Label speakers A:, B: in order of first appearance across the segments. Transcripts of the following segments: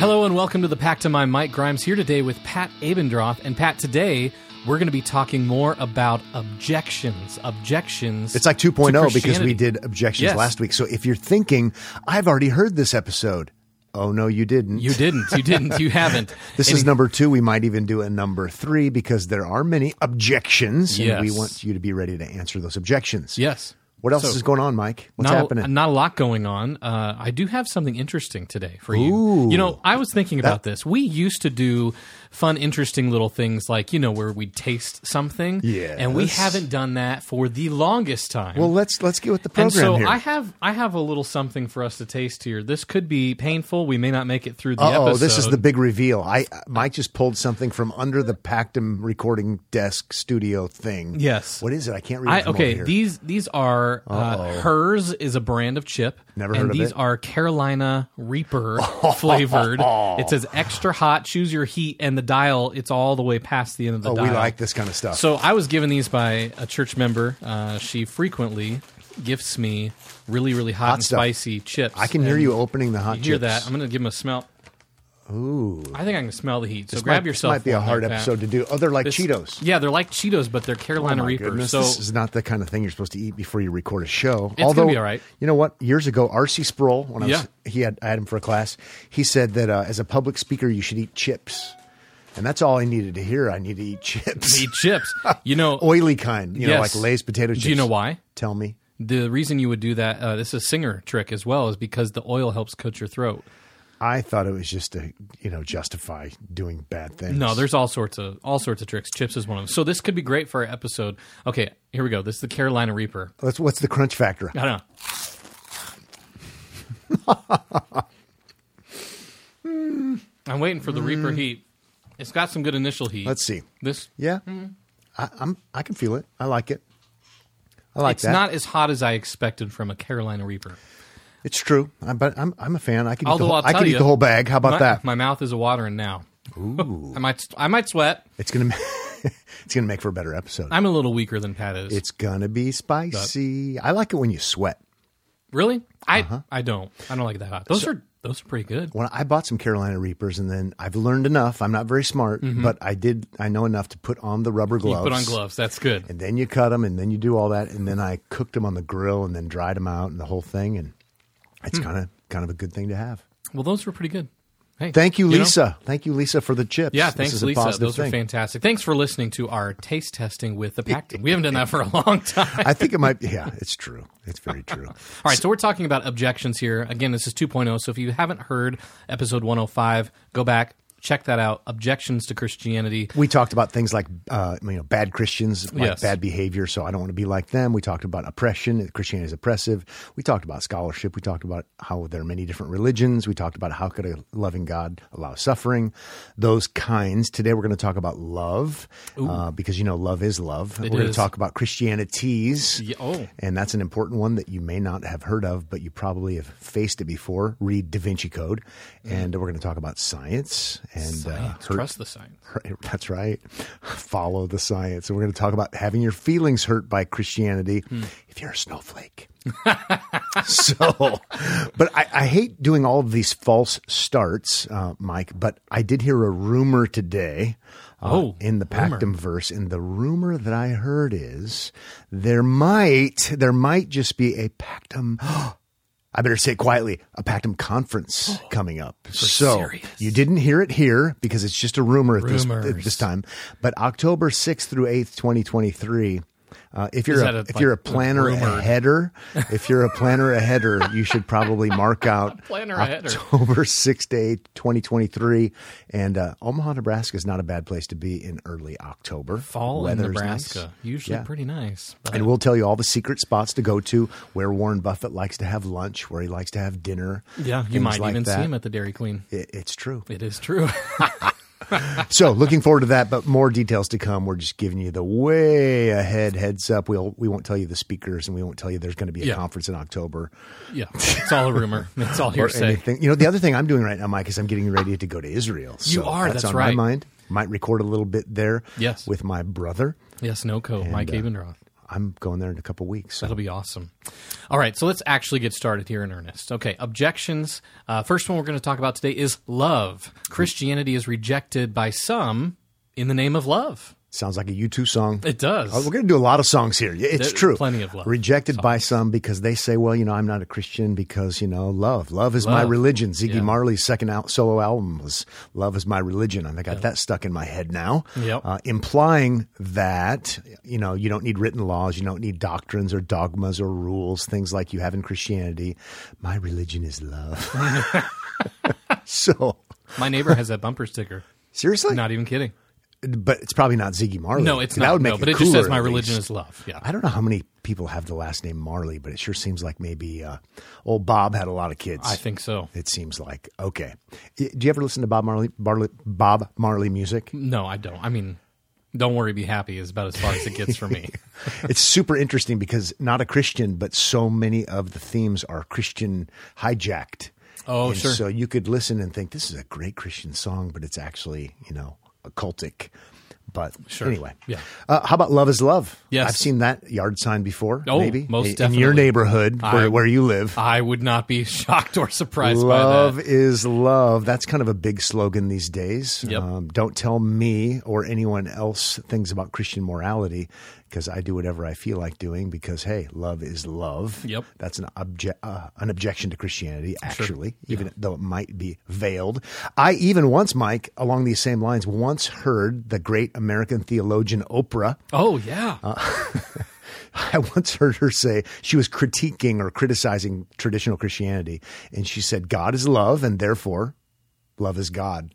A: Hello and welcome to the Pactum I'm Mike Grimes here today with Pat Abendroth. And Pat, today we're going to be talking more about objections. Objections.
B: It's like 2.0 because we did objections
A: Yes.
B: last week. So if you're thinking, I've already heard this episode. Oh, no, you didn't.
A: You didn't. You didn't. You haven't.
B: this
A: And
B: is number two. We might even do a number three because there are many objections. And we want you to be ready to answer those objections.
A: Yes.
B: What else
A: So-
B: is going on, Mike? What's
A: not,
B: happening?
A: Not a lot going on. Uh, I do have something interesting today for you.
B: Ooh.
A: You know, I was thinking about this. We used to do fun, interesting little things like, you know, where we'd taste something.
B: Yeah,
A: And we haven't done that for the longest time.
B: well, let's let's get with the
A: and
B: program
A: so
B: here.
A: I have I have a little something for us to taste here. This could be painful. We may not make it through the
B: oh,
A: episode.
B: this is the big reveal. I Mike just pulled something from under the Pactum recording desk studio thing.
A: Yes.
B: What is it? I can't read it
A: I,
B: from over
A: okay, these these are uh, hers is a brand of chip.
B: Never
A: and
B: heard of
A: these
B: it.
A: are Carolina Reaper flavored. It says extra hot. Choose your heat, and the dial. It's all the way past the end of the
B: oh,
A: dial.
B: we like this kind of stuff.
A: So I was given these by a church member. Uh, she frequently gifts me really really hot, and
B: stuff.
A: spicy chips.
B: I can hear
A: And
B: you opening the hot
A: You hear
B: chips.
A: that? I'm going to give them a smell.
B: Ooh.
A: I think I can smell the heat. So
B: This
A: grab
B: might,
A: yourself.
B: This might be a hard
A: like that.
B: episode to do. Oh, they're like
A: This-
B: Cheetos.
A: Yeah, they're like Cheetos, but they're Carolina
B: Oh
A: Reapers.
B: goodness,
A: So
B: this is not the kind of thing you're supposed to eat before you record a show.
A: gonna
B: Although,
A: be all right.
B: You know what? Years ago, R.C. Sproul, when I was,
A: Yeah.
B: he had I had him for a class. He said that uh, as a public speaker, you should eat chips, and that's all I needed to hear. I need to eat chips,
A: eat chips. You know,
B: oily kind. You know, like Lay's potato chips.
A: Do you know why?
B: Tell me.
A: The reason you would do that, uh, this is a singer trick as well, is because the oil helps coat your throat.
B: I thought it was just to you know justify doing bad things.
A: No, there's all sorts of all sorts of tricks. Chips is one of them. So this could be great for our episode. Okay, here we go. This is the Carolina Reaper.
B: What's, what's the crunch factor?
A: I don't know. I'm waiting for the Reaper heat. It's got some good initial heat.
B: Mm. Let's see.
A: This
B: Yeah, I, I'm. I can feel it. I like it. I like
A: it's
B: that.
A: not as hot as I expected from a Carolina Reaper.
B: It's true, I, but I'm I'm a fan. I can eat, the whole,
A: I'll
B: I can eat the whole bag. How about
A: my,
B: that?
A: My mouth is a watering now. Ooh. I might I might sweat.
B: It's gonna it's gonna make for a better episode.
A: I'm a little weaker than Pat is.
B: it's gonna be spicy. I like it when you sweat.
A: really? I
B: Uh-huh.
A: I don't. I don't like it that hot. Those are those are pretty good.
B: When I bought some Carolina Reapers, and then I've learned enough. I'm not very smart, but I did. I know enough to put on the rubber
A: Mm-hmm. You
B: gloves.
A: put on gloves. That's good.
B: and then you cut them, and then you do all that, and then I cooked them on the grill, and then dried them out, and the whole thing, and it's
A: Hmm.
B: kind of kind of a good thing to have.
A: Well, those were pretty good. Hey,
B: Thank you,
A: know?
B: Lisa. Thank you, Lisa, for the chips.
A: Yeah,
B: This
A: thanks,
B: is a
A: Lisa.
B: positive
A: Those are
B: thing.
A: fantastic. Thanks for listening to our taste testing with the Pactum. We haven't done that for a long time.
B: I think it might. be Yeah, it's true. It's very true.
A: All right, so we're talking about objections here. Again, this is 2.0. So if you haven't heard episode 105, go back, check that out. Objections to Christianity.
B: We talked about things like uh, you know bad Christians, like
A: Yes.
B: bad behavior. So I don't want to be like them. We talked about oppression. Christianity is oppressive. We talked about scholarship. We talked about how there are many different religions. We talked about how could a loving God allow suffering. Those kinds. Today we're going to talk about love uh, because you know love is love. we're going to talk about Christianities.
A: Yeah, oh.
B: And that's an important one that you may not have heard of, but you probably have faced it before. Read Da Vinci Code. And we're going to talk about science and. Uh, hurt-
A: Trust the science.
B: Right, That's right. Follow the science. And we're going to talk about having your feelings hurt by Christianity
A: Hmm.
B: if you're a snowflake. so, but I, I hate doing all of these false starts, uh, Mike, but I did hear a rumor today. Uh,
A: Oh,
B: in the
A: rumor.
B: Pactum verse, and the rumor that I heard is there might there might just be a Pactum I better say it quietly, a Pactum conference oh, coming up. so
A: serious.
B: you didn't hear it here because it's just a rumor at this, at this time. But October 6th through 8th, 2023, uh, if you're a,
A: a-
B: if you're a planner a header, if you're a planner a header, you should probably mark out. October 6th to 8th, 2023. And uh, Omaha, Nebraska is not a bad place to be in early October.
A: Fall in Nebraska.
B: nice.
A: Usually
B: Yeah.
A: pretty nice. But
B: And we'll tell you all the secret spots to go to where Warren Buffett likes to have lunch, where he likes to have dinner.
A: yeah, you might
B: like
A: even
B: that.
A: see him at the Dairy Queen.
B: It, it's true.
A: It is true.
B: So, looking forward to that, but more details to come. We're just giving you the way ahead heads up. We'll we won't tell you the speakers, and we won't tell you there's going to be a
A: Yeah.
B: conference in October
A: yeah, it's all a rumor. It's all hearsay.
B: You know, the other thing I'm doing right now, Mike, is I'm getting ready to go to Israel.
A: You are,
B: That's,
A: that's
B: on
A: right.
B: my mind. Might record a little bit there.
A: Yes.
B: with my brother.
A: Yes, no co. Mike
B: uh,
A: Abendroth.
B: I'm going there in a couple weeks. So.
A: That'll be awesome. All right, so let's actually get started here in earnest. Okay, objections. Uh, first one we're going to talk about today is love. Christianity is rejected by some in the name of love.
B: Sounds like a U2 song.
A: It does.
B: Oh, we're going to do a lot of songs here. It's
A: There's
B: true.
A: plenty of love
B: Rejected by some because they say, well, you know, I'm not a Christian because, you know, love. Love is my religion. Ziggy
A: Yeah.
B: Marley's second out solo album was Love is My Religion. And I got that stuck in my head now.
A: Yep.
B: Uh, implying that, you know, you don't need written laws, you don't need doctrines or dogmas or rules, things like you have in Christianity. My religion is love. so,
A: My neighbor has that bumper sticker.
B: seriously?
A: Not even kidding.
B: But it's probably not Ziggy Marley.
A: No, it's
B: That
A: not.
B: would make
A: no,
B: it
A: but it just
B: cooler,
A: says my religion is love. Yeah.
B: I don't know how many people have the last name Marley, but it sure seems like maybe uh, old Bob had a lot of kids.
A: I think so.
B: it seems like okay. Do you ever listen to Bob Marley, Barley, Bob Marley music?
A: No, I don't. I mean, don't worry, be happy is about as far as it gets for me.
B: it's super interesting because not a Christian, but so many of the themes are Christian hijacked.
A: Oh,
B: And
A: sure.
B: So you could listen and think this is a great Christian song, but it's actually you know occultic. But
A: Sure.
B: anyway,
A: Yeah.
B: Uh, how about "Love Is Love"?
A: Yes.
B: I've seen that yard sign before.
A: Oh,
B: maybe
A: most
B: in, in
A: definitely.
B: your neighborhood
A: I-
B: where, where you live.
A: I would not be shocked or surprised
B: Love
A: by that.
B: is love. That's kind of a big slogan these days.
A: Yep.
B: Um, don't tell me or anyone else things about Christian morality because I do whatever I feel like doing because, hey, love is love.
A: Yep.
B: That's an, obje- uh, an objection to Christianity, actually, even though it might be veiled. I even once, Mike, along these same lines, once heard the great American theologian Oprah.
A: Oh, yeah.
B: I once heard her say she was critiquing or criticizing traditional Christianity, and she said, God is love, and therefore, love is God.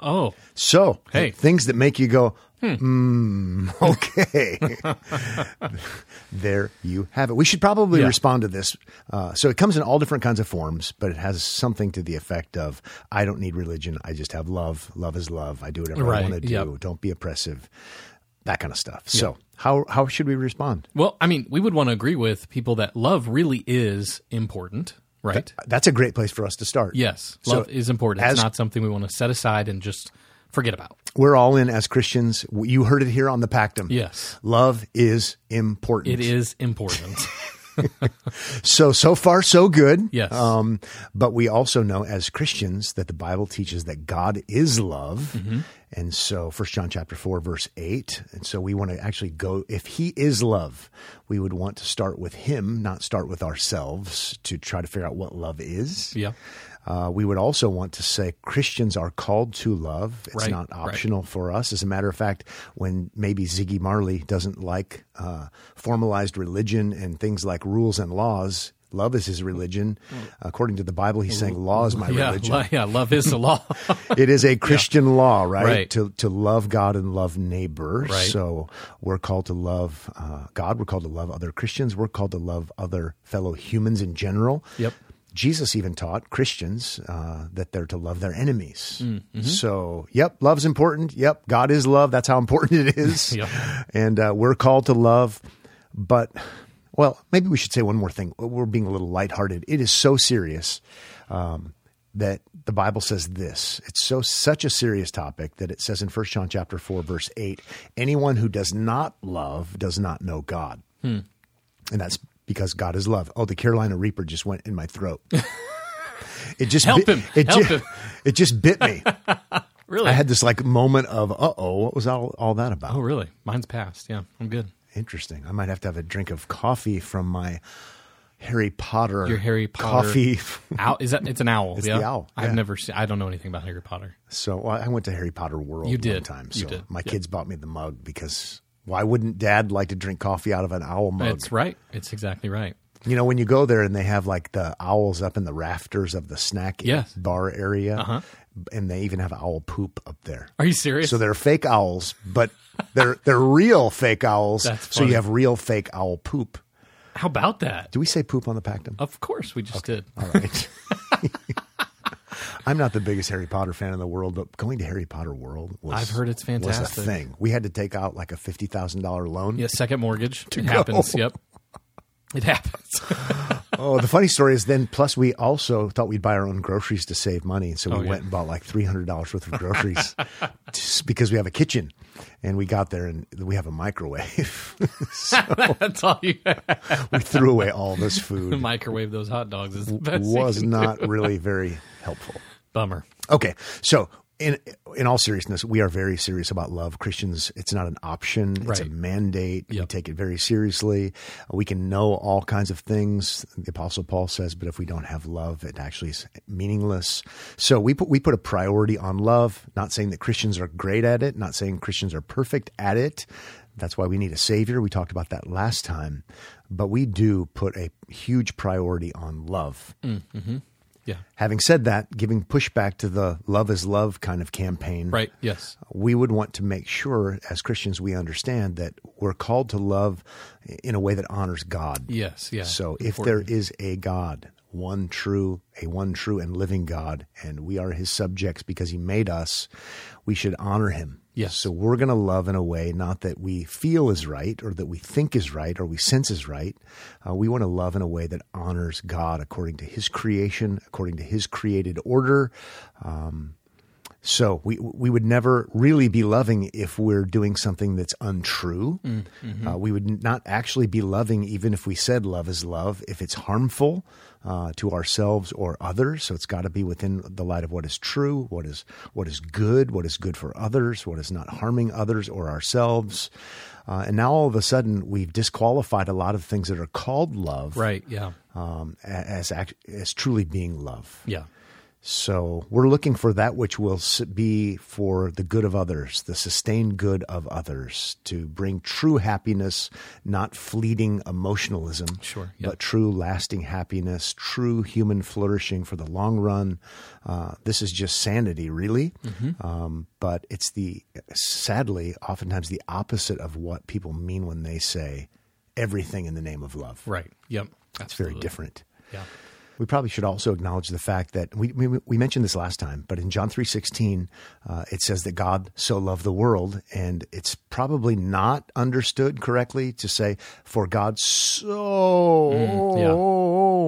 A: Oh,
B: So,
A: Hey.
B: things that make you go, hmm, okay. there you have it. We should probably
A: Yeah.
B: respond to this. Uh, so, it comes in all different kinds of forms, but it has something to the effect of I don't need religion. I just have love. Love is love. I do whatever
A: Right.
B: I want to do.
A: Yep.
B: Don't be oppressive. That kind of stuff. So, how, how should we respond?
A: well, I mean, we would want to agree with people that love really is important, right?
B: That's a great place for us to start.
A: Yes,
B: So,
A: love is important. It's not something we want to set aside and just forget about.
B: We're all in as Christians. You heard it here on the Pactum.
A: Yes.
B: Love is important.
A: It is important.
B: So, so far, so good.
A: Yes.
B: Um, but we also know as Christians that the Bible teaches that God is love.
A: Mm-hmm.
B: And so, First John chapter 4, verse 8. And so, we want to actually go, if He is love, we would want to start with Him, not start with ourselves to try to figure out what love is.
A: yeah.
B: Uh, we would also want to say Christians are called to love. It's
A: Right,
B: not
A: right.
B: optional for us. As a matter of fact, when maybe Ziggy Marley doesn't like uh, formalized religion and things like rules and laws, love is his religion. According to the Bible, he's saying law is my
A: Yeah,
B: religion.
A: lo- yeah, love is the law.
B: it is a Christian law, right?
A: Right.
B: To to love God and love neighbor.
A: Right.
B: So we're called to love uh, God. We're called to love other Christians. We're called to love other fellow humans in general.
A: Yep.
B: Jesus even taught Christians uh, that they're to love their enemies.
A: Mm-hmm.
B: So, yep, love's important. Yep, God is love. That's how important it is.
A: Yep.
B: And uh, we're called to love. But, well, maybe we should say one more thing. We're being a little lighthearted. It is so serious um, that the Bible says this. It's so such a serious topic that it says in 1 John chapter 4, verse 8, anyone who does not love does not know God.
A: Hmm.
B: And that's because God is love. Oh, the Carolina Reaper just went in my throat. It just
A: Help
B: bit,
A: him.
B: It
A: Help
B: ju-
A: him.
B: It just bit me.
A: really?
B: I had this like moment of, uh oh, what was all, all that about?
A: oh, really? Mine's passed. Yeah, I'm good.
B: Interesting. I might have to have a drink of coffee from my Harry Potter.
A: Your Harry Potter
B: coffee.
A: Owl is that? It's an owl.
B: It's
A: yeah?
B: the owl,
A: I've never seen. I don't know anything about Harry Potter.
B: so well, I went to Harry Potter World
A: You
B: one
A: did.
B: time.
A: You did.
B: my
A: Yeah.
B: kids bought me the mug because why wouldn't Dad like to drink coffee out of an owl mug?
A: That's right. It's exactly right.
B: You know, when you go there and they have like the owls up in the rafters of the snack
A: Yes.
B: bar area,
A: Uh-huh.
B: and they even have owl poop up there.
A: Are you serious?
B: So they're fake owls, but they're they're real fake owls. So you have real fake owl poop.
A: How about that?
B: Do we say poop on the Pactum?
A: Of course, we just did.
B: All right. I'm not the biggest Harry Potter fan in the world, but going to Harry Potter World was
A: I've heard it's
B: was a
A: fantastic.
B: thing. We had to take out like a fifty thousand dollar loan.
A: Yeah, second mortgage. It
B: go.
A: happens. Yep. It happens.
B: oh, the funny story is then. Plus, we also thought we'd buy our own groceries to save money, and so we
A: Oh, yeah.
B: went and bought like three hundred dollars worth of groceries, just because we have a kitchen. And we got there, and we have a microwave.
A: That's all you
B: we threw away all this food.
A: microwave those hot dogs is the best.
B: Was not really very helpful.
A: bummer.
B: Okay, so in in all seriousness, we are very serious about love. Christians, it's not an option; it's a
A: Right.
B: mandate. We take it very seriously. We can know all kinds of things. The Apostle Paul says, but if we don't have love, it actually is meaningless. So we put we put a priority on love. Not saying that Christians are great at it. Not saying Christians are perfect at it. That's why we need a savior. We talked about that last time, but we do put a huge priority on love. Mm-hmm.
A: Yeah.
B: Having said that, giving pushback to the love is love kind of campaign,
A: Right. Yes.
B: we would want to make sure as Christians we understand that we're called to love in a way that honors God.
A: Yes. Yeah.
B: So if
A: Important.
B: there is a God, one true, a one true and living God, and we are his subjects because he made us, we should honor him.
A: Yes.
B: So we're going to love in a way not that we feel is right or that we think is right or we sense is right. Uh, we want to love in a way that honors God according to his creation, according to his created order. Um, so we we would never really be loving if we're doing something that's untrue. Uh, we would not actually be loving even if we said love is love if it's harmful uh, to ourselves or others. So it's got to be within the light of what is true, what is what is good, what is good for others, what is not harming others or ourselves. Uh, and now all of a sudden we've disqualified a lot of things that are called love
A: Right. Yeah.
B: um, as as truly being love.
A: Yeah.
B: So we're looking for that which will be for the good of others, the sustained good of others, to bring true happiness, not fleeting emotionalism,
A: Sure, yep.
B: but true lasting happiness, true human flourishing for the long run. Uh, this is just sanity, really.
A: Mm-hmm.
B: Um, but it's the, sadly, oftentimes the opposite of what people mean when they say everything in the name of love.
A: Right. Yep.
B: It's very different.
A: Yeah.
B: We probably should also acknowledge the fact that we, we, we mentioned this last time, but in John three sixteen, uh, it says that God so loved the world, and it's probably not understood correctly to say, "For God so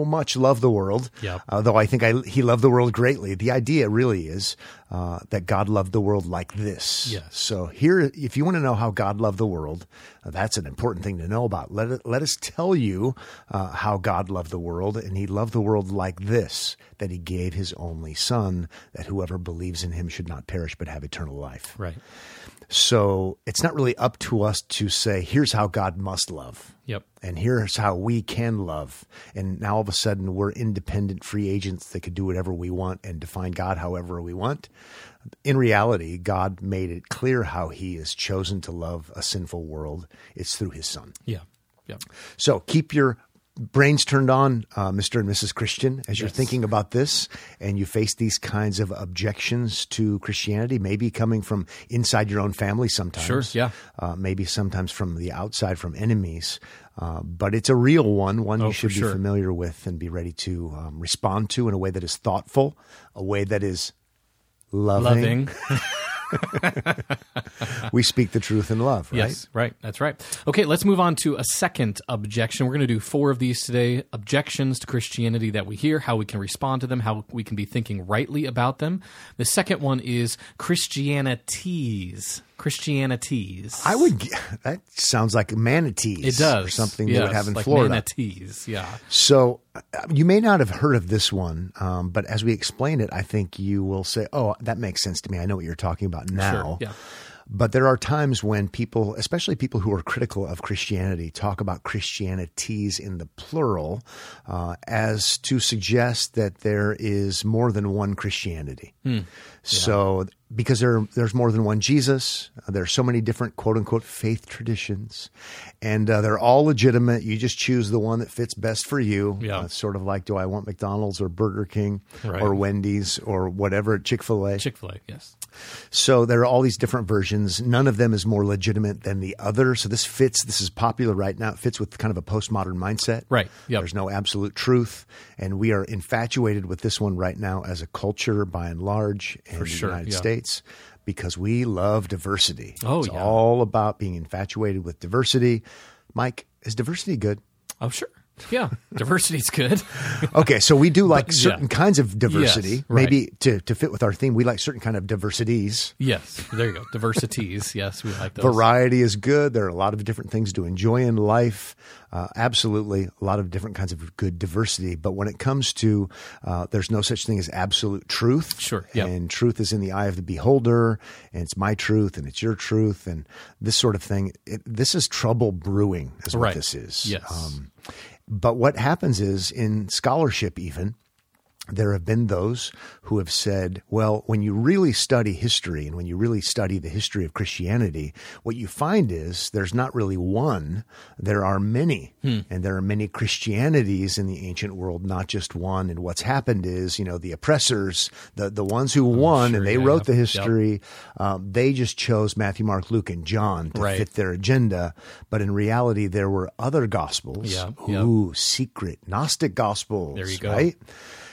B: much loved the world."
A: Yep.
B: Uh, though I think I, He loved the world greatly. The idea really is uh, that God loved the world like this.
A: Yes.
B: So here, if you want to know how God loved the world, uh, that's an important thing to know about. Let it, let us tell you uh, how God loved the world, and He loved the world like this: that He gave His only Son, that whoever believes in Him should not perish but have eternal life.
A: Right.
B: So it's not really up to us to say, "Here's how God must love."
A: Yep.
B: And here's how we can love. And now all of a sudden we're independent free agents that could do whatever we want and define God however we want. In reality, God made it clear how he has chosen to love a sinful world. It's through his son.
A: Yeah. Yep.
B: So keep your brains turned on, uh, Mr. and Mrs. Christian, as you're thinking about this and you face these kinds of objections to Christianity, maybe coming from inside your own family sometimes.
A: Sure, yeah.
B: Uh, maybe sometimes from the outside, from enemies. Uh, but it's a real one, one
A: Oh,
B: you should be
A: sure.
B: familiar with and be ready to um, respond to in a way that is thoughtful, a way that is loving.
A: Loving.
B: We speak the truth in love, right?
A: Yes, right. That's right. Okay, let's move on to a second objection. We're going to do four of these today objections to Christianity that we hear, how we can respond to them, how we can be thinking rightly about them. The second one is Christianities. Christianities.
B: I would. g- That sounds like manatees.
A: It does.
B: or something they would have in
A: like
B: Florida.
A: Manatees, yeah.
B: So uh, you may not have heard of this one, um, but as we explain it, I think you will say, "Oh, that makes sense to me. I know what you're talking about now."
A: yeah.
B: But there are times when people, especially people who are critical of Christianity, talk about Christianities in the plural uh, as to suggest that there is more than one Christianity. So, because there, there's more than one Jesus, uh, there are so many different quote unquote faith traditions, and uh, they're all legitimate. You just choose the one that fits best for you.
A: Yeah.
B: Uh, sort of like, do I want McDonald's or Burger King
A: Right.
B: or Wendy's or whatever, Chick fil A?
A: Chick fil A, yes.
B: So there are all these different versions. None of them is more legitimate than the other. So this fits. This is popular right now. It fits with kind of a postmodern mindset.
A: Right. Yep.
B: There's no absolute truth, and we are infatuated with this one right now as a culture, by and large, in
A: For
B: the
A: sure,
B: United
A: yeah.
B: States, because we love diversity.
A: Oh,
B: it's
A: yeah.
B: all about being infatuated with diversity. Mike, is diversity good?
A: Oh, sure. Yeah, diversity's good.
B: Okay, so we do like
A: But,
B: certain
A: yeah.
B: kinds of diversity.
A: Yes, right.
B: Maybe to, to fit with our theme, we like certain kind of diversities.
A: yes, there you go. Diversities. Yes, we like those.
B: Variety is good. There are a lot of different things to enjoy in life. Uh, absolutely, a lot of different kinds of good diversity. But when it comes to, uh, there's no such thing as absolute truth.
A: Sure, yep.
B: And truth is in the eye of the beholder, and it's my truth, and it's your truth, and this sort of thing. It, this is trouble brewing, is what
A: Right.
B: this is.
A: Yes.
B: Um, but what happens is in scholarship, even there have been those who have said, well, when you really study history and when you really study the history of Christianity, what you find is there's not really one, there are many.
A: Hmm.
B: And there are many Christianities in the ancient world, not just one. And what's happened is, you know, the oppressors, the, the ones who won
A: Oh, sure,
B: and they
A: yeah,
B: wrote the
A: yep,
B: history, um, they just chose Matthew, Mark, Luke, and John to
A: Right.
B: fit their agenda. But in reality, there were other gospels.
A: Yeah, yeah.
B: Ooh, secret Gnostic gospels.
A: There you go.
B: Right?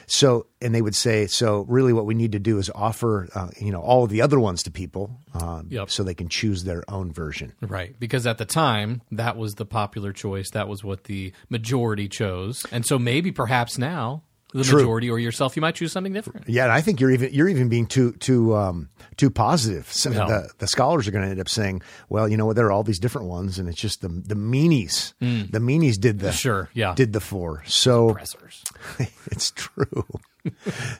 B: So, and they would say, so really what we need to do is offer, uh, you know, all of the other ones to people um,
A: Yep.
B: so they can choose their own version.
A: Right, because at the time that was the popular choice. That was what the majority chose, and so maybe perhaps now the
B: True.
A: majority or yourself, you might choose something different.
B: Yeah, and I think you're even you're even being too too um, too positive. So
A: No.
B: the, the scholars are going to end up saying, well, you know what, there are all these different ones, and it's just the the meanies. The meanies did the
A: Mm. Sure, yeah.
B: did the four. So it's true.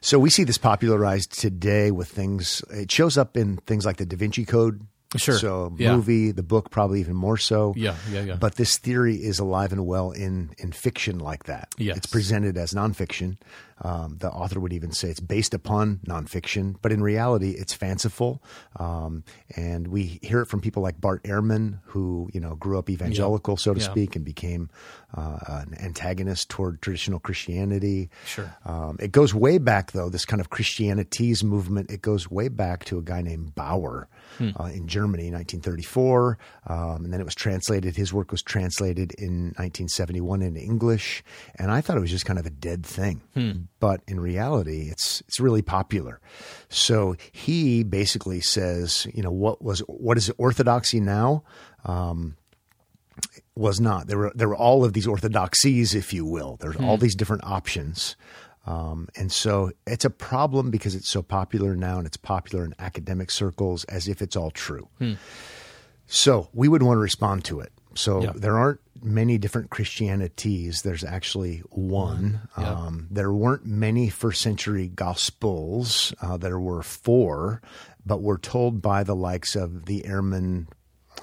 B: so we see this popularized today with things. It shows up in things like the Da Vinci Code.
A: Sure.
B: So
A: Yeah.
B: movie, the book, probably even more so.
A: Yeah, yeah, yeah.
B: But this theory is alive and well in in fiction like that.
A: Yes.
B: It's presented as nonfiction. Um, the author would even say it's based upon nonfiction, but in reality, it's fanciful. Um, and we hear it from people like Bart Ehrman, who you know grew up evangelical, so to
A: Yeah.
B: speak, and became uh, an antagonist toward traditional Christianity.
A: Sure.
B: Um, it goes way back, though, this kind of Christianities movement. It goes way back to a guy named Bauer
A: Hmm.
B: uh, in Germany, 1934. Um, and then it was translated, his work was translated in 1971 into English. And I thought it was just kind of a dead thing.
A: Hmm.
B: But in reality, it's, it's really popular. So he basically says, you know, what was, what is orthodoxy now? Um, was not. There were there were all of these orthodoxies, if you will. There's all hmm. these different options, um, and so it's a problem because it's so popular now, and it's popular in academic circles as if it's all true. Hmm. So we would want to respond to it. So
A: Yeah.
B: there aren't many different Christianities. There's actually one.
A: Yeah.
B: Um, there weren't many first century gospels. Uh, there were four, but we're told by the likes of the Ehrmans,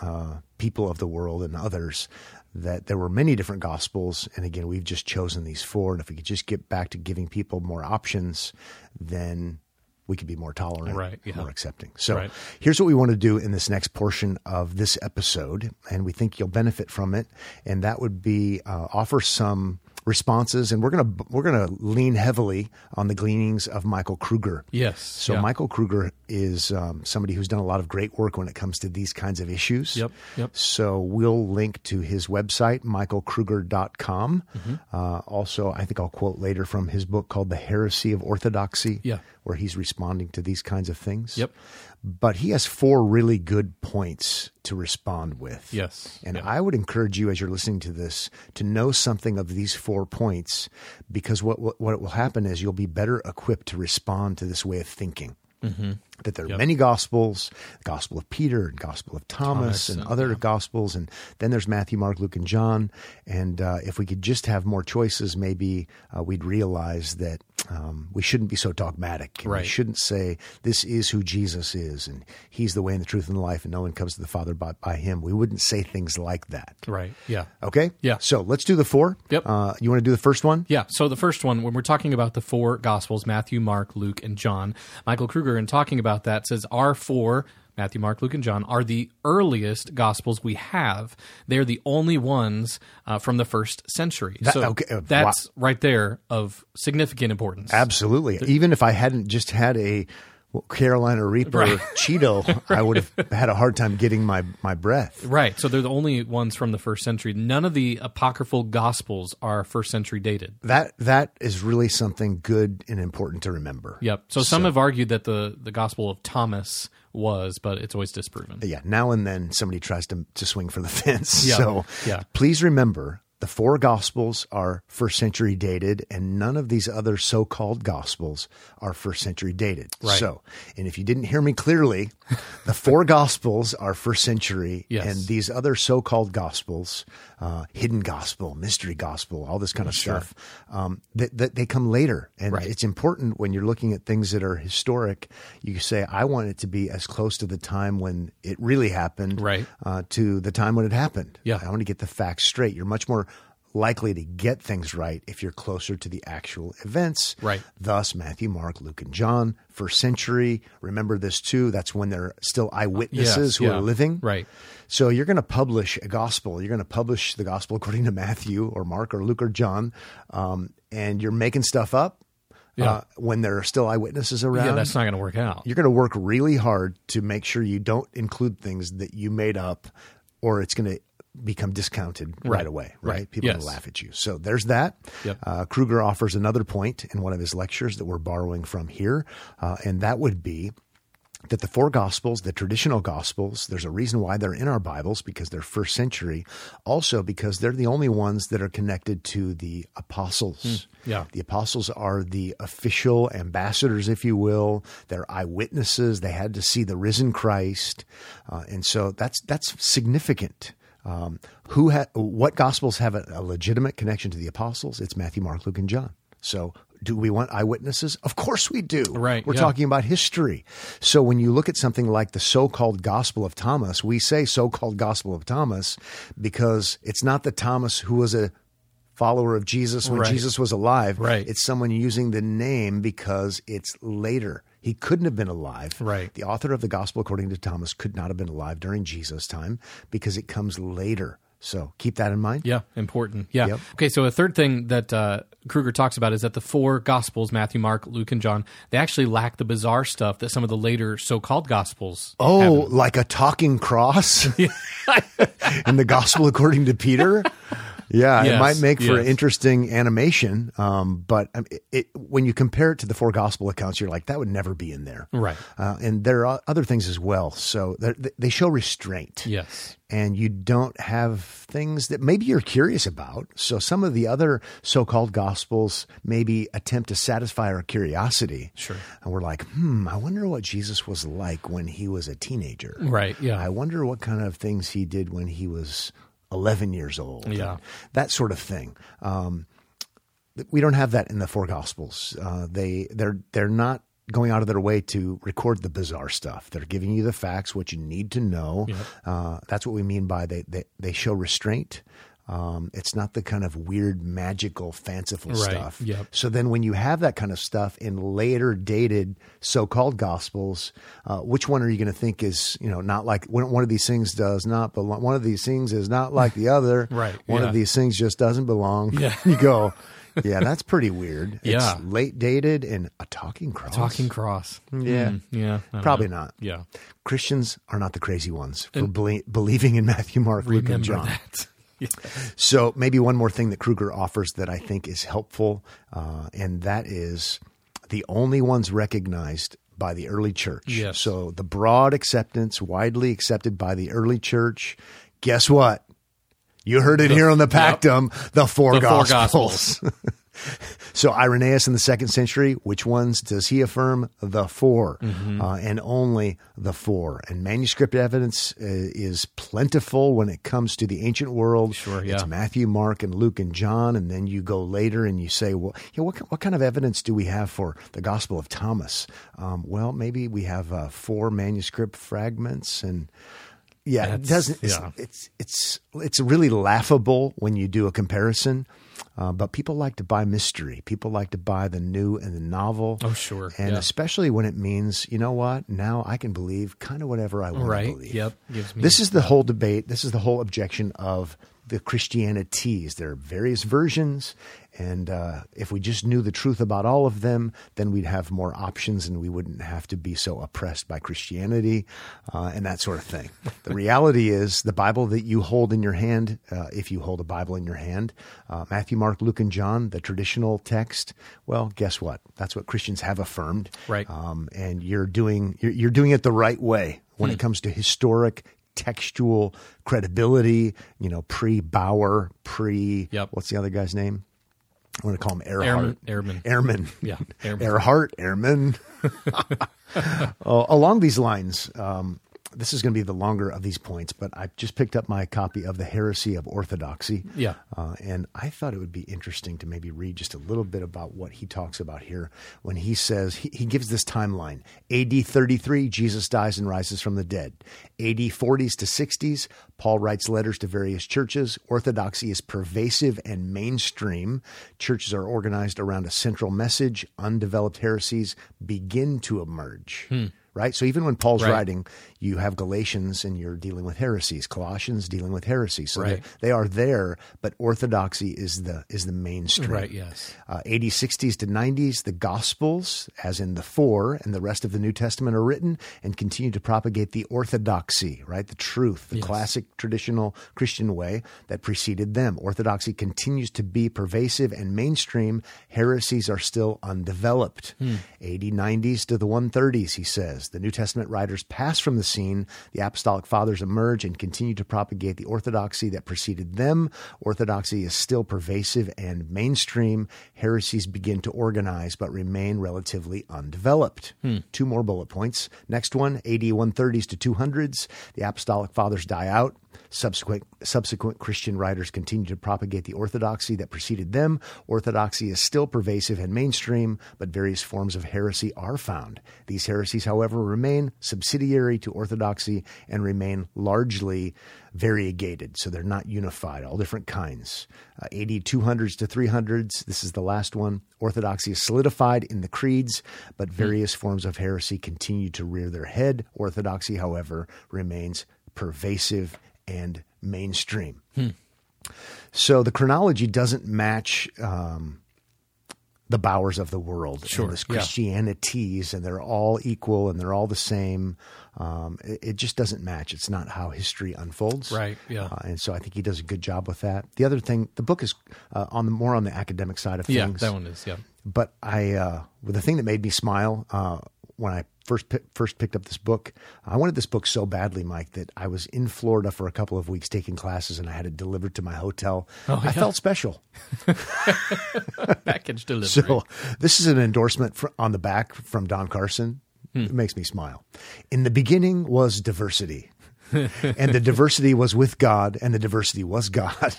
B: uh, people of the world, and others that there were many different gospels. And again, we've just chosen these four. And if we could just get back to giving people more options, then we could be more tolerant,
A: Right, yeah.
B: more accepting. So
A: Right.
B: here's what we want to do in this next portion of this episode, and we think you'll benefit from it. And that would be uh, offer some responses, and we're gonna we're gonna lean heavily on the gleanings of Michael Kruger.
A: Yes.
B: So
A: yeah.
B: Michael Kruger is um, somebody who's done a lot of great work when it comes to these kinds of issues.
A: Yep, yep.
B: So we'll link to his website, michaelkruger.com.
A: Mm-hmm.
B: Uh, also, I think I'll quote later from his book called The Heresy of Orthodoxy,
A: Yeah.
B: where he's responding to these kinds of things.
A: Yep.
B: But he has four really good points to respond with.
A: Yes.
B: And
A: Yeah.
B: I would encourage you as you're listening to this to know something of these four points because what, what, what will happen is you'll be better equipped to respond to this way of thinking. That there are
A: Yep.
B: many gospels, the Gospel of Peter and Gospel of Thomas,
A: Thomas
B: and
A: and-
B: other gospels, and then there's Matthew, Mark, Luke, and John. And uh, if we could just have more choices, maybe uh, we'd realize that um, we shouldn't be so dogmatic. And We shouldn't say this is who Jesus is, and He's the way and the truth and the life, and no one comes to the Father but by Him. We wouldn't say things like that.
A: Right. Yeah.
B: Okay.
A: Yeah.
B: So let's do the four.
A: Yep.
B: Uh, you want to do the first one?
A: Yeah. So the first one, when we're talking about the four Gospels, Matthew, Mark, Luke, and John, Michael Kruger, in talking about that, says our four, Matthew, Mark, Luke, and John, are the earliest Gospels we have. They're the only ones uh, from the first century. so
B: okay, uh,
A: that's right there of significant importance.
B: Absolutely. Even if I hadn't just had a Carolina Reaper
A: Right.
B: Cheeto, I would have had a hard time getting my, my breath.
A: Right. So they're the only ones from the first century. None of the apocryphal Gospels are first century dated.
B: That that is really something good and important to remember.
A: Yep. So some have argued that the, the Gospel of Thomas was, but it's always disproven.
B: Yeah. Now and then somebody tries to to swing for the fence.
A: Yeah.
B: So
A: Yeah.
B: please remember the four gospels are first century dated, and none of these other so called gospels are first century dated.
A: Right.
B: So, and if you didn't hear me clearly, the four gospels are first century,
A: Yes.
B: and these other so called gospels, uh, hidden gospel, mystery gospel, all this kind of
A: Sure.
B: stuff, um, that, that they come later. And
A: Right.
B: it's important when you're looking at things that are historic, you say, I want it to be as close to the time when it really happened
A: Right.
B: uh, to the time when it happened.
A: Yeah.
B: I want to get the facts straight. You're much more likely to get things right if you're closer to the actual events.
A: Right.
B: Thus, Matthew, Mark, Luke, and John, first century. Remember this too. That's when they're still eyewitnesses
A: Yes,
B: who
A: yeah.
B: are living.
A: Right.
B: So you're going to publish a gospel. You're going to publish the gospel according to Matthew or Mark or Luke or John, um, and you're making stuff up.
A: Yeah.
B: Uh, when there are still eyewitnesses around,
A: Yeah, that's not going to work out.
B: you're going to work really hard to make sure you don't include things that you made up or it's going to become discounted right,
A: Right.
B: away, right?
A: Right.
B: People
A: Yes.
B: will laugh at you. So there's that.
A: Yep.
B: Uh, Kruger offers another point in one of his lectures that we're borrowing from here, uh, and that would be that the four gospels, the traditional gospels, there's a reason why they're in our Bibles because they're first century. Also because they're the only ones that are connected to the apostles.
A: yeah.
B: The apostles are the official ambassadors, if you will. They're eyewitnesses. They had to see the risen Christ, uh, and so that's that's significant. Um, who ha- what gospels have a, a legitimate connection to the apostles? It's Matthew, Mark, Luke, and John. So, do we want eyewitnesses? Of course we do.
A: Right,
B: We're
A: yeah.
B: talking about history. So, when you look at something like the so-called Gospel of Thomas, we say so-called Gospel of Thomas because it's not the Thomas who was a follower of Jesus when
A: Right.
B: Jesus was alive.
A: Right.
B: It's someone using the name because it's later. He couldn't have been alive.
A: Right.
B: The author of the Gospel according to Thomas could not have been alive during Jesus' time because it comes later. So keep that in mind.
A: Yeah, important. Yeah.
B: Yep.
A: Okay, so a third thing that uh, Kruger talks about is that the four Gospels Matthew, Mark, Luke, and John they actually lack the bizarre stuff that some of the later so-called Gospels.
B: Oh, like a talking cross in the Gospel according to Peter. Yeah, it might make for
A: yes.
B: interesting animation, um, but um, it, it, when you compare it to the four gospel accounts, you're like, that would never be in there.
A: Right.
B: Uh, and there are other things as well. So they show restraint.
A: Yes.
B: and you don't have things that maybe you're curious about. So some of the other so-called gospels maybe attempt to satisfy our curiosity.
A: Sure.
B: And we're like, hmm, I wonder what Jesus was like when he was a teenager.
A: Right. Yeah.
B: I wonder what kind of things he did when he was 11 years old.
A: Yeah.
B: That sort of thing. Um, we don't have that in the four gospels. Uh, they they're they're not going out of their way to record the bizarre stuff. They're giving you the facts, what you need to know. Uh, that's what we mean by they they, they show restraint. Um, it's not the kind of weird, magical, fanciful
A: Right.
B: stuff.
A: Yep.
B: So then, when you have that kind of stuff in later dated so-called gospels, uh, which one are you going to think is you know not like one one of these things does not belong? One of these things is not like the other.
A: Right,
B: One
A: yeah.
B: of these things just doesn't belong.
A: Yeah.
B: you go. Yeah, that's pretty weird.
A: Yeah.
B: It's late dated and a talking cross.
A: Talking cross.
B: Yeah.
A: Hmm, yeah.
B: Probably
A: know.
B: not.
A: Yeah.
B: Christians are not the crazy ones for belie- believing in Matthew, Mark, Luke, and John.
A: that. Yeah.
B: So maybe one more thing that Kruger offers that I think is helpful, uh, and that is the only ones recognized by the early church.
A: Yes.
B: So the broad acceptance, widely accepted by the early church. Guess what? You heard it here on the Pactum, the four
A: The four
B: gospels. so Irenaeus in the second century, which ones does he affirm? The 4
A: Mm-hmm.
B: uh, and only the four. And manuscript evidence uh, is plentiful when it comes to the ancient world.
A: Sure,
B: It's. Matthew, Mark, and Luke and John, and then you go later and you say, well, yeah, what what kind of evidence do we have for the Gospel of Thomas? Um, well, maybe we have uh, four manuscript fragments and. Yeah, it doesn't. It's,
A: yeah.
B: it's it's it's really laughable when you do a comparison. Uh, but people like to buy mystery. People like to buy the new and the novel.
A: Oh, sure.
B: And
A: Yeah.
B: especially when it means, you know what? Now I can believe kind of whatever I want
A: Right.
B: to believe.
A: Yep. Gives me
B: This is the whole debate. This is the whole objection of the Christianities. There are various versions, and uh, if we just knew the truth about all of them, then we'd have more options, and we wouldn't have to be so oppressed by Christianity uh, and that sort of thing. the reality is, the Bible that you hold in your hand, uh, if you hold a Bible in your hand, uh, Matthew, Mark, Luke, and John, the traditional text. Well, guess what? That's what Christians have affirmed,
A: Right.
B: Um, and you're doing you're, you're doing it the right way when
A: Hmm.
B: it comes to historic textual credibility, you know, pre Bauer, Dupree.
A: Yep.
B: What's the other guy's name? I'm going to call him Earhart.
A: Ehrman. Ehrman.
B: Ehrman.
A: Yeah, Ehrman.
B: Earhart, Ehrman. Uh, along these lines, um, this is going to be the longer of these points, but I just picked up my copy of The Heresy of Orthodoxy.
A: Yeah.
B: Uh, and I thought it would be interesting to maybe read just a little bit about what he talks about here when he says, he, he gives this timeline AD 33, Jesus dies and rises from the dead. AD 40s to 60s, Paul writes letters to various churches. Orthodoxy is pervasive and mainstream. Churches are organized around a central message. Undeveloped heresies begin to emerge. Right? So even when Paul's
A: Right.
B: writing, you have Galatians and you're dealing with heresies, Colossians dealing with heresies. So
A: Right.
B: they- are there, but orthodoxy is the is the mainstream.
A: Right, yes.
B: Uh, 80s, 60s to 90s, the Gospels, as in the four and the rest of the New Testament, are written and continue to propagate the orthodoxy, right? The truth, the classic traditional Christian way that preceded them. Orthodoxy continues to be pervasive and mainstream. Heresies are still undeveloped. 80, 90s to the 130s, he says. The New Testament writers pass from the scene. The apostolic fathers emerge and continue to propagate the orthodoxy that preceded them. Orthodoxy is still pervasive and mainstream. Heresies begin to organize but remain relatively undeveloped. Hmm. Two more bullet points. Next one, AD 130s to 200s. The apostolic fathers die out. Subsequent, subsequent Christian writers continue to propagate the orthodoxy that preceded them. Orthodoxy is still pervasive and mainstream, but various forms of heresy are found. These heresies, however, remain subsidiary to orthodoxy and remain largely variegated. So they're not unified, all different kinds. Uh, AD 200s to 300s, this is the last one. Orthodoxy is solidified in the creeds, but various forms of heresy continue to rear their head. Orthodoxy, however, remains pervasive and mainstream. So the chronology doesn't match um, the Bauers of the world
A: Sure,
B: and this
A: yeah.
B: Christianities, and they're all equal and they're all the same. Um, it, it just doesn't match. It's not how history unfolds.
A: Right, yeah.
B: Uh, and so I think he does a good job with that. The other thing, the book is uh, on the more on the academic side of things.
A: Yeah, that one is, yeah.
B: but I uh, well, the thing that made me smile uh, when I first first picked up this book, I wanted this book so badly, Mike, that I was in Florida for a couple of weeks taking classes, and I had it delivered to my hotel.
A: Oh,
B: I felt special.
A: Package delivery.
B: So this is an endorsement fr- on the back from Don Carson.
A: Hmm.
B: It makes me smile. In the beginning was diversity, and the diversity was with God, and the diversity was God.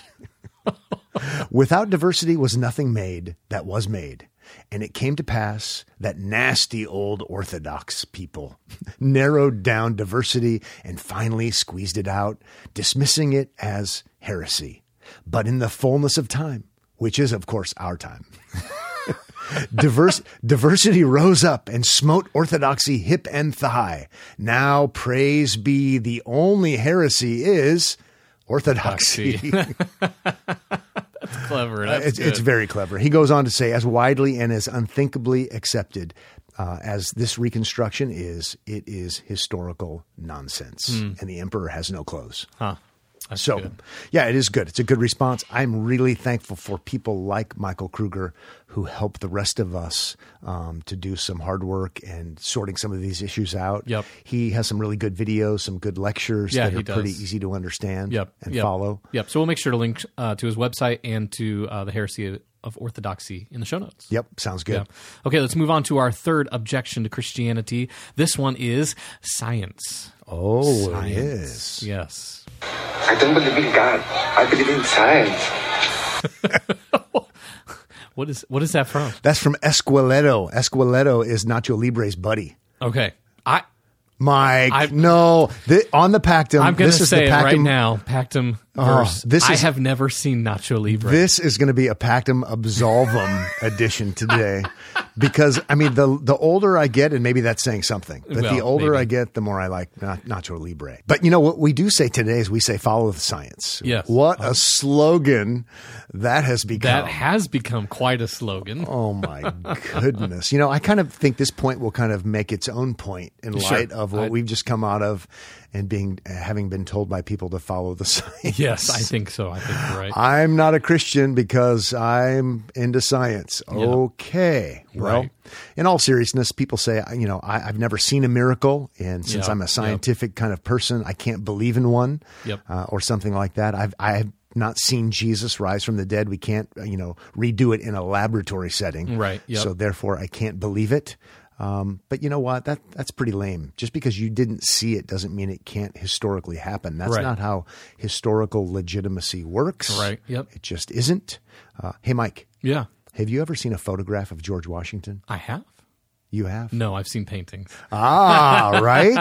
B: Without diversity was nothing made that was made. And it came to pass that nasty old Orthodox people narrowed down diversity and finally squeezed it out, dismissing it as heresy. But in the fullness of time, which is, of course, our time, Diverse, diversity rose up and smote orthodoxy hip and thigh. Now, praise be, the only heresy is orthodoxy.
A: Clever. That's
B: it's, it's very clever. He goes on to say, as widely and as unthinkably accepted uh, as this reconstruction is, it is historical nonsense. And the emperor has no clothes.
A: Huh. That's
B: So,
A: good.
B: yeah, it is good. It's a good response. I'm really thankful for people like Michael Kruger who help the rest of us um, to do some hard work and sorting some of these issues out.
A: Yep.
B: He has some really good videos, some good lectures
A: Yeah,
B: that
A: he
B: are pretty easy to understand
A: Yep.
B: and
A: yep.
B: follow.
A: Yep. So we'll make sure to link uh, to his website and to uh, the heresy of orthodoxy in the show notes.
B: Yep, sounds good.
A: Yeah. Okay, let's move on to our third objection to Christianity. This one is science.
B: Oh,
A: Science.
B: it is.
A: Yes.
C: I don't believe in God. I believe in science.
A: What is what is that from?
B: That's from Esqueleto. Esqueleto is Nacho Libre's buddy.
A: Okay. I
B: Mike,
A: I've-
B: no, the, on the Pactum.
A: I'm going
B: this
A: to
B: is
A: say
B: the
A: it right
B: Pactum,
A: now. Pactum
B: Oh, this
A: I
B: is-
A: have never seen Nacho Libre.
B: This is going to be a Pactum Absolvum edition today, because I mean the the older I get, and maybe that's saying something, but the older
A: maybe.
B: I get, the more I like Nacho Libre. But you know what we do say today is we say follow the science.
A: Yes.
B: What a uh-huh. slogan that has become.
A: that has become quite a slogan.
B: Oh my goodness. You know, I kind of think this point will kind of make its own point in
A: Sure.
B: light of what
A: I-
B: we've just come out of and being having been told by people to follow the science.
A: Yes, I think so. I think you're right.
B: I'm not a Christian because I'm into science. Okay. Well,
A: Right.
B: in all seriousness, people say, you know, I, I've never seen a miracle. And since
A: Yeah,
B: I'm a
A: yep.
B: scientific kind of person, I can't believe in one
A: Yep.
B: uh, or something like that. I've, I've, not seen Jesus rise from the dead. We can't, uh, you know, redo it in a laboratory setting.
A: Right, yep.
B: So therefore, I can't believe it. Um, but you know what? That that's pretty lame. Just because you didn't see it doesn't mean it can't historically happen. That's
A: Right.
B: not how historical legitimacy works.
A: Right, yep.
B: It just isn't. Uh, hey, Mike,
A: Yeah.
B: have you ever seen a photograph of George Washington?
A: I have.
B: You have.
A: No, I've seen paintings.
B: Ah, right.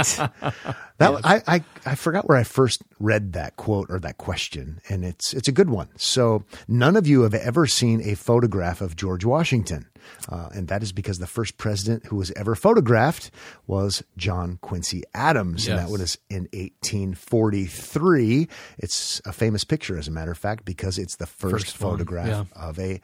B: That I, I I forgot where I first read that quote or that question, and it's it's a good one. So none of you have ever seen a photograph of George Washington, uh, and that is because the first president who was ever photographed was John Quincy Adams, and
A: Yes.
B: that was in 1843. It's a famous picture, as a matter of fact, because it's the first,
A: First
B: photograph
A: yeah.
B: of a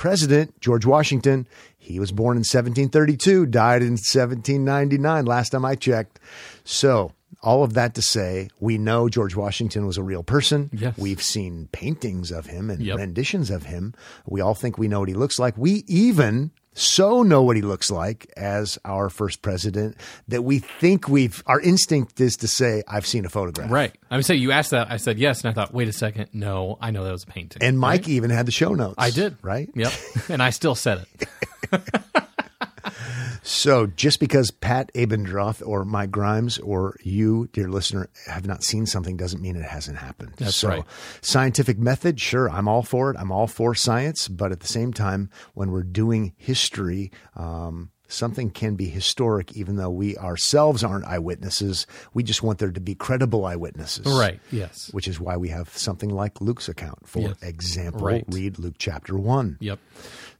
B: president, George Washington. He was born in 1732, died in 1799, last time I checked. So, all of that to say, we know George Washington was a real person.
A: Yes.
B: We've seen paintings of him and
A: Yep.
B: renditions of him. We all think we know what he looks like. We even so know what he looks like as our first president that we think we've, our instinct is to say, I've seen a photograph.
A: Right. I would say you asked that. I said yes, and I thought, wait a second. No, I know that was a painting.
B: And Mike
A: Right?
B: even had the show notes.
A: I did.
B: Right?
A: Yep. and I still said it.
B: So just because Pat Abendroth or Mike Grimes or you, dear listener, have not seen something doesn't mean it hasn't happened.
A: That's
B: so
A: right.
B: scientific method, sure, I'm all for it. I'm all for science, but at the same time, when we're doing history, um, something can be historic even though we ourselves aren't eyewitnesses. We just want there to be credible eyewitnesses.
A: Right. Yes.
B: Which is why we have something like Luke's account. For
A: Yes.
B: example,
A: Right.
B: read Luke chapter 1.
A: Yep.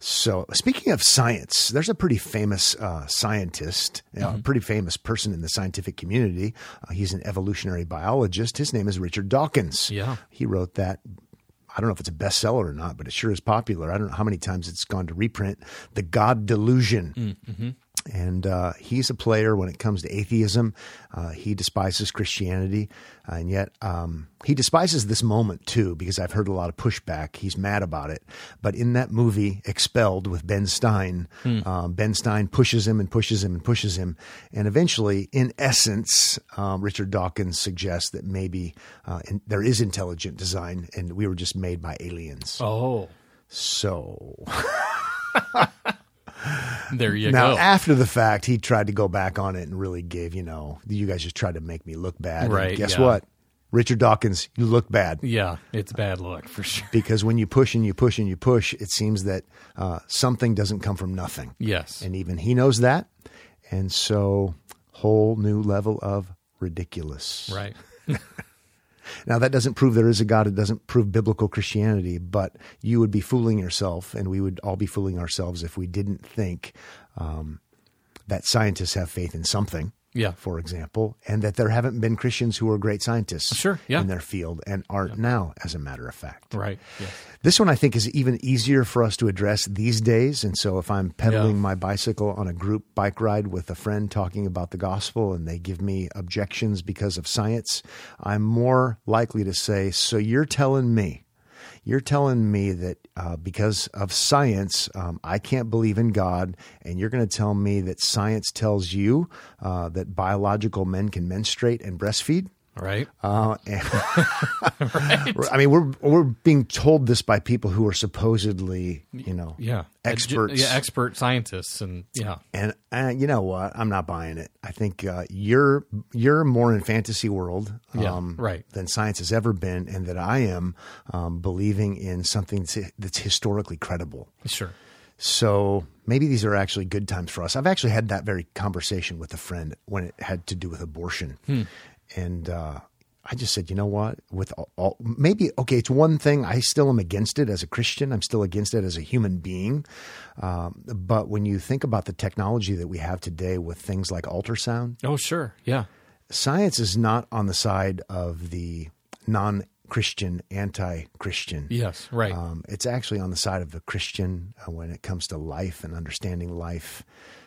B: So, speaking of science, there's a pretty famous uh, scientist,
A: Mm-hmm.
B: a pretty famous person in the scientific community. Uh, he's an evolutionary biologist. His name is Richard Dawkins.
A: Yeah.
B: He wrote that. I don't know if it's a bestseller or not, but it sure is popular. I don't know how many times it's gone to reprint. The God Delusion.
A: Mm-hmm.
B: And uh, he's a player when it comes to atheism. Uh, he despises Christianity, and yet um, he despises this moment too, because I've heard a lot of pushback. He's mad about it. But in that movie, Expelled with Ben Stein, um, Ben Stein pushes him and pushes him and pushes him. And eventually, in essence, um, Richard Dawkins suggests that maybe uh, in, there is intelligent design and we were just made by aliens.
A: Oh,
B: So.
A: there you
B: Now,
A: go.
B: Now, after the fact, he tried to go back on it and really gave, you know, you guys just tried to make me look bad. And
A: Right,
B: guess
A: yeah.
B: what? Richard Dawkins, you look bad.
A: yeah, it's bad luck for sure.
B: Because when you push and you push and you push, it seems that uh, something doesn't come from nothing.
A: Yes.
B: And even he knows that. And so, whole new level of ridiculous.
A: right.
B: Now, that doesn't prove there is a God. It doesn't prove biblical Christianity, but you would be fooling yourself, and we would all be fooling ourselves if we didn't think um, that scientists have faith in something.
A: Yeah.
B: For example, and that there haven't been Christians who are great scientists
A: Sure, yeah.
B: in their field and aren't now, as a matter of fact.
A: Right.
B: This one I think is even easier for us to address these days. And so if I'm pedaling
A: Yeah.
B: my bicycle on a group bike ride with a friend talking about the gospel and they give me objections because of science, I'm more likely to say, So you're telling me, you're telling me that uh, because of science, um, I can't believe in God, and you're going to tell me that science tells you uh, that biological men can menstruate and breastfeed?
A: Right.
B: Uh, and I mean, we're we're being told this by people who are supposedly, you know,
A: Yeah.
B: experts.
A: Yeah, expert scientists and yeah.
B: and uh, you know what? I'm not buying it. I think uh, you're you're more in fantasy world,
A: Yeah,
B: um,
A: right.
B: than science has ever been, and that I am um, believing in something that's, that's historically credible.
A: Sure.
B: So maybe these are actually good times for us. I've actually had that very conversation with a friend when it had to do with abortion, and uh, I just said, you know what? With all, all, maybe okay, it's one thing. I still am against it as a Christian. I'm still against it as a human being. Um, but when you think about the technology that we have today with things like ultrasound,
A: Oh, sure. Yeah.
B: science is not on the side of the non-Christian, anti-Christian.
A: Yes. Right.
B: Um, it's actually on the side of the Christian uh, when it comes to life and understanding life.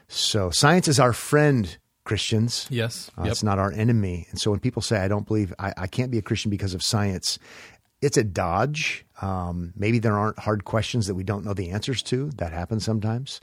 B: So science is our friend, Christians.
A: yes.
B: Uh,
A: yep.
B: It's not our enemy. And so when people say, I don't believe, I, I can't be a Christian because of science, it's a dodge. Um, maybe there aren't hard questions that we don't know the answers to. That happens sometimes.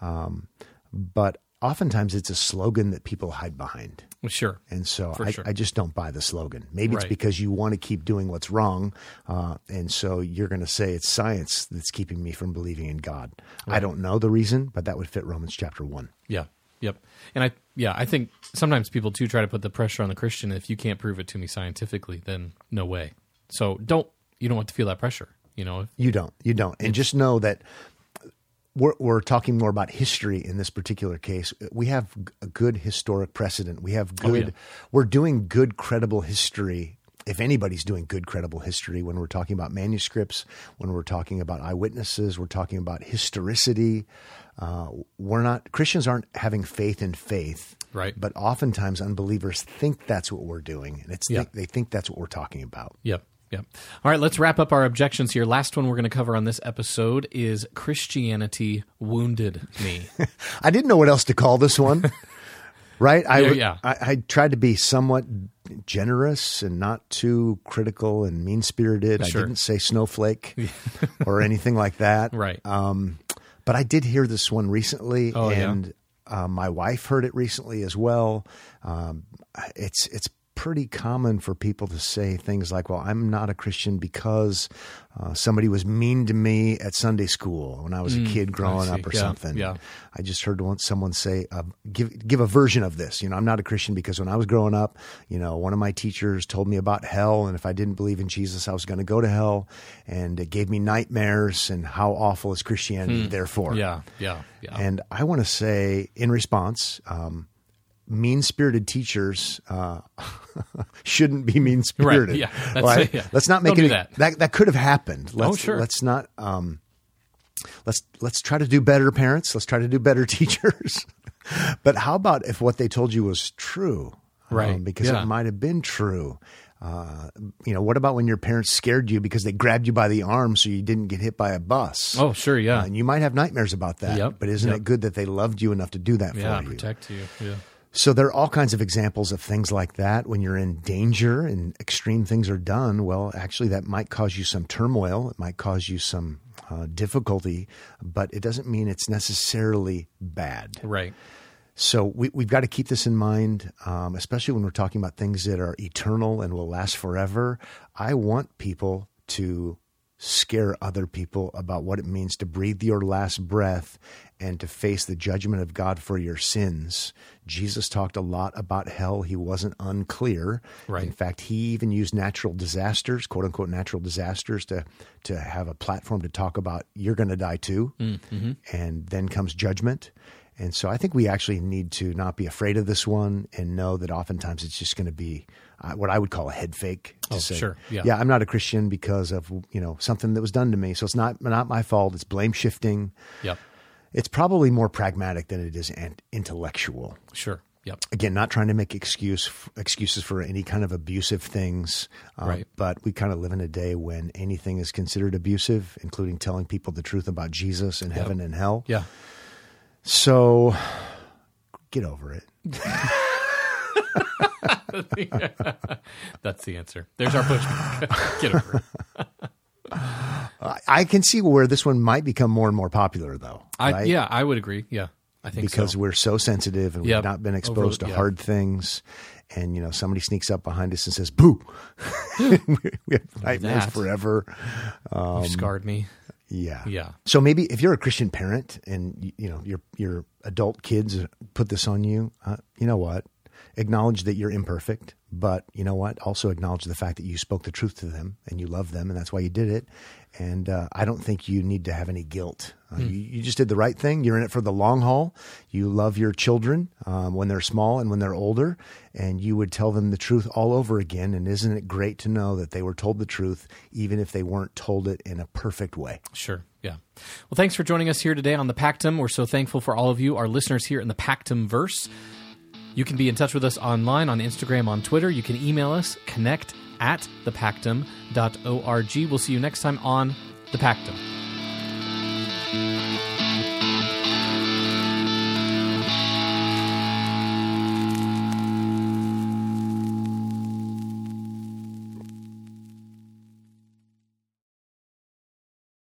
B: Um, but oftentimes it's a slogan that people hide behind.
A: Sure.
B: And so I,
A: sure.
B: I just don't buy the slogan. Maybe it's because you want to keep doing what's wrong. Uh, and so you're going to say it's science that's keeping me from believing in God. I don't know the reason, but that would fit Romans chapter one.
A: Yeah. Yep. And I yeah, I think sometimes people too try to put the pressure on the Christian. If you can't prove it to me scientifically, then no way. So don't you don't want to feel that pressure. You know,
B: You don't. You don't. And just know that we're, we're talking more about history in this particular case. We have a good historic precedent. We have oh, good,
A: yeah.
B: we're doing good, credible history. If anybody's doing good, credible history, when we're talking about manuscripts, when we're talking about eyewitnesses, we're talking about historicity. Uh, we're not, Christians aren't having faith in faith.
A: Right.
B: But oftentimes unbelievers think that's what we're doing. And it's,
A: Yeah.
B: they think that's what we're talking about.
A: Yep. Yep. All right, let's wrap up our objections here. Last one we're going to cover on this episode is Christianity wounded me.
B: I didn't know what else to call this one. right? I,
A: Yeah, yeah.
B: I, I tried to be somewhat generous and not too critical and mean spirited.
A: Sure.
B: I didn't say snowflake or anything like that.
A: Right.
B: Um, but I did hear this one recently,
A: Oh, yeah?
B: and uh, my wife heard it recently as well. Um, it's it's pretty common for people to say things like, "Well, I'm not a Christian because uh, somebody was mean to me at Sunday school when I was a kid growing
A: Mm,
B: up or
A: Yeah,
B: something."
A: yeah.
B: I just heard someone say, uh, "Give give a version of this." You know, I'm not a Christian because when I was growing up, you know, one of my teachers told me about hell, and if I didn't believe in Jesus, I was going to go to hell, and it gave me nightmares. And how awful is Christianity? Therefore,
A: Hmm. yeah. Yeah. Yeah.
B: and I want to say, in response, um, mean spirited teachers uh, shouldn't be mean spirited.
A: Right, yeah, that's- yeah.
B: Let's not make
A: Don't
B: any,
A: that.
B: that. That could have happened. Let's,
A: sure.
B: Let's not. Um, let's let's try to do better, parents. Let's try to do better, teachers. but how about if what they told you was true? Um,
A: Right,
B: because
A: yeah.
B: it might have been true. Uh, you know, what about when your parents scared you because they grabbed you by the arm so you didn't get hit by a bus?
A: oh, sure. Yeah.
B: Uh, and you might have nightmares about that.
A: Yep,
B: But isn't
A: yep.
B: it good that they loved you enough to do that
A: yeah.
B: for you?
A: Protect you. Yeah.
B: So there are all kinds of examples of things like that. When you're in danger and extreme things are done, well, actually, that might cause you some turmoil. It might cause you some uh, difficulty, but it doesn't mean it's necessarily bad.
A: Right.
B: So we, we've got to keep this in mind, um, especially when we're talking about things that are eternal and will last forever. I want people to scare other people about what it means to breathe your last breath and to face the judgment of God for your sins. Jesus talked a lot about hell. He wasn't unclear.
A: Right.
B: In fact, he even used natural disasters, quote unquote natural disasters, to to have a platform to talk about you're going to die too, mm-hmm. and then comes judgment. And so I think we actually need to not be afraid of this one and know that oftentimes it's just going to be uh, what I would call a head fake. To
A: Oh,
B: say,
A: sure. Yeah.
B: yeah, I'm not a Christian because of you know something that was done to me. So it's not not my fault. It's blame shifting.
A: Yep.
B: It's probably more pragmatic than it is intellectual.
A: Sure. Yep.
B: Again, not trying to make excuse excuses for any kind of abusive things, um,
A: Right.
B: But we kind of live in a day when anything is considered abusive, including telling people the truth about Jesus and heaven and hell.
A: Yeah.
B: So get over it.
A: That's the answer. There's our pushback. Get over it.
B: I- can see where this one might become more and more popular, though.
A: I,
B: right?
A: Yeah, I would agree. Yeah. I think
B: because
A: so.
B: we're so sensitive and
A: Yep.
B: we've not been exposed to
A: yeah.
B: hard things. And you know, somebody sneaks up behind us and says, "Boo!" we have nightmares
A: That.
B: forever.
A: You scarred me.
B: Yeah,
A: Yeah.
B: So maybe if you're a Christian parent and you know your your adult kids put this on you, uh, you know what? Acknowledge that you're imperfect, but you know what? Also acknowledge the fact that you spoke the truth to them and you love them, and that's why you did it. And uh, I don't think you need to have any guilt. Uh,
A: Hmm.
B: you, you just did the right thing. You're in it for the long haul. You love your children um, when they're small and when they're older, and you would tell them the truth all over again. And isn't it great to know that they were told the truth, even if they weren't told it in a perfect way?
A: Sure. Yeah. Well, thanks for joining us here today on the Pactum. We're so thankful for all of you, our listeners here in the Pactum verse. You can be in touch with us online on Instagram, on Twitter. You can email us, connect at thepactum.org. We'll see you next time on The Pactum.